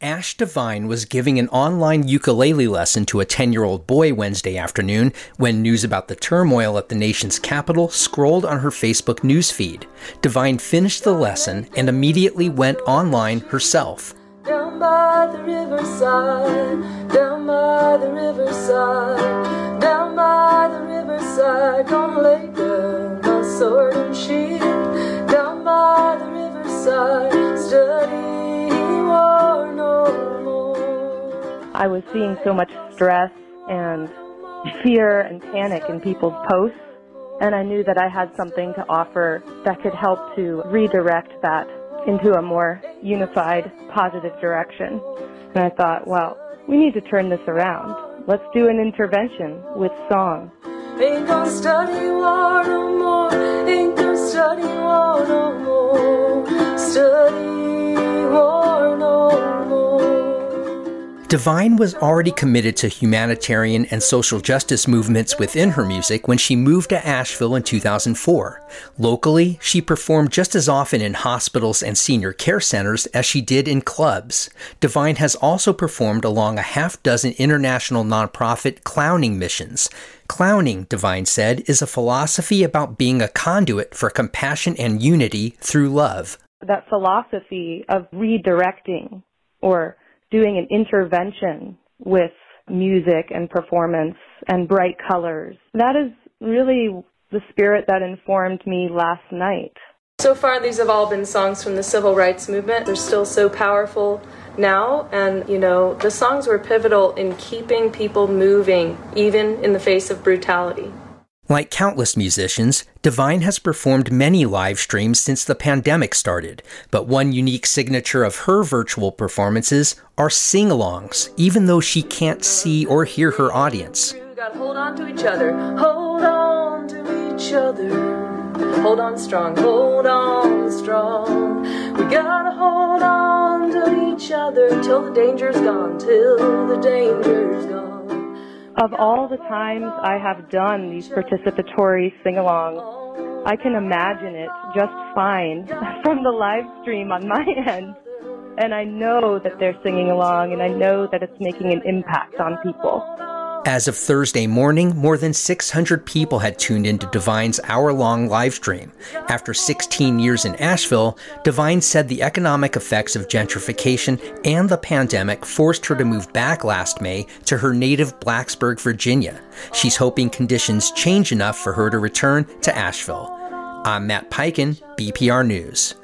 Ash Devine was giving an online ukulele lesson to a 10 year old boy Wednesday afternoon when news about the turmoil at the nation's capital scrolled on her Facebook newsfeed. Devine finished the lesson and immediately went online herself. Down by the riverside, down by the riverside, down by the riverside, I was seeing so much stress and fear and panic in people's posts, and I knew that I had something to offer that could help to redirect that into a more unified, positive direction. And I thought, well, we need to turn this around. Let's do an intervention with song. Ain't gonna study war no more. Ain't gonna study war no more. More. Devine was already committed to humanitarian and social justice movements within her music when she moved to Asheville in 2004. Locally, she performed just as often in hospitals and senior care centers as she did in clubs. Devine has also performed along a half dozen international nonprofit clowning missions. Clowning, Devine said, is a philosophy about being a conduit for compassion and unity through love. That philosophy of redirecting or doing an intervention with music and performance and bright colors. That is really the spirit that informed me last night. So far, these have all been songs from the civil rights movement. They're still so powerful now, and you know, the songs were pivotal in keeping people moving, even in the face of brutality. Like countless musicians, Devine has performed many live streams since the pandemic started, but one unique signature of her virtual performances are sing alongs, even though she can't see or hear her audience. Hold on to each other, hold on to each other. Hold on strong, hold on strong. We gotta hold on to each other till the danger's gone, till the danger's gone. Of all the times I have done these participatory sing-alongs, I can imagine it just fine from the live stream on my end. And I know that they're singing along and I know that it's making an impact on people. As of Thursday morning, more than 600 people had tuned into Devine's hour long live stream. After 16 years in Asheville, Devine said the economic effects of gentrification and the pandemic forced her to move back last May to her native Blacksburg, Virginia. She's hoping conditions change enough for her to return to Asheville. I'm Matt Peiken, BPR News.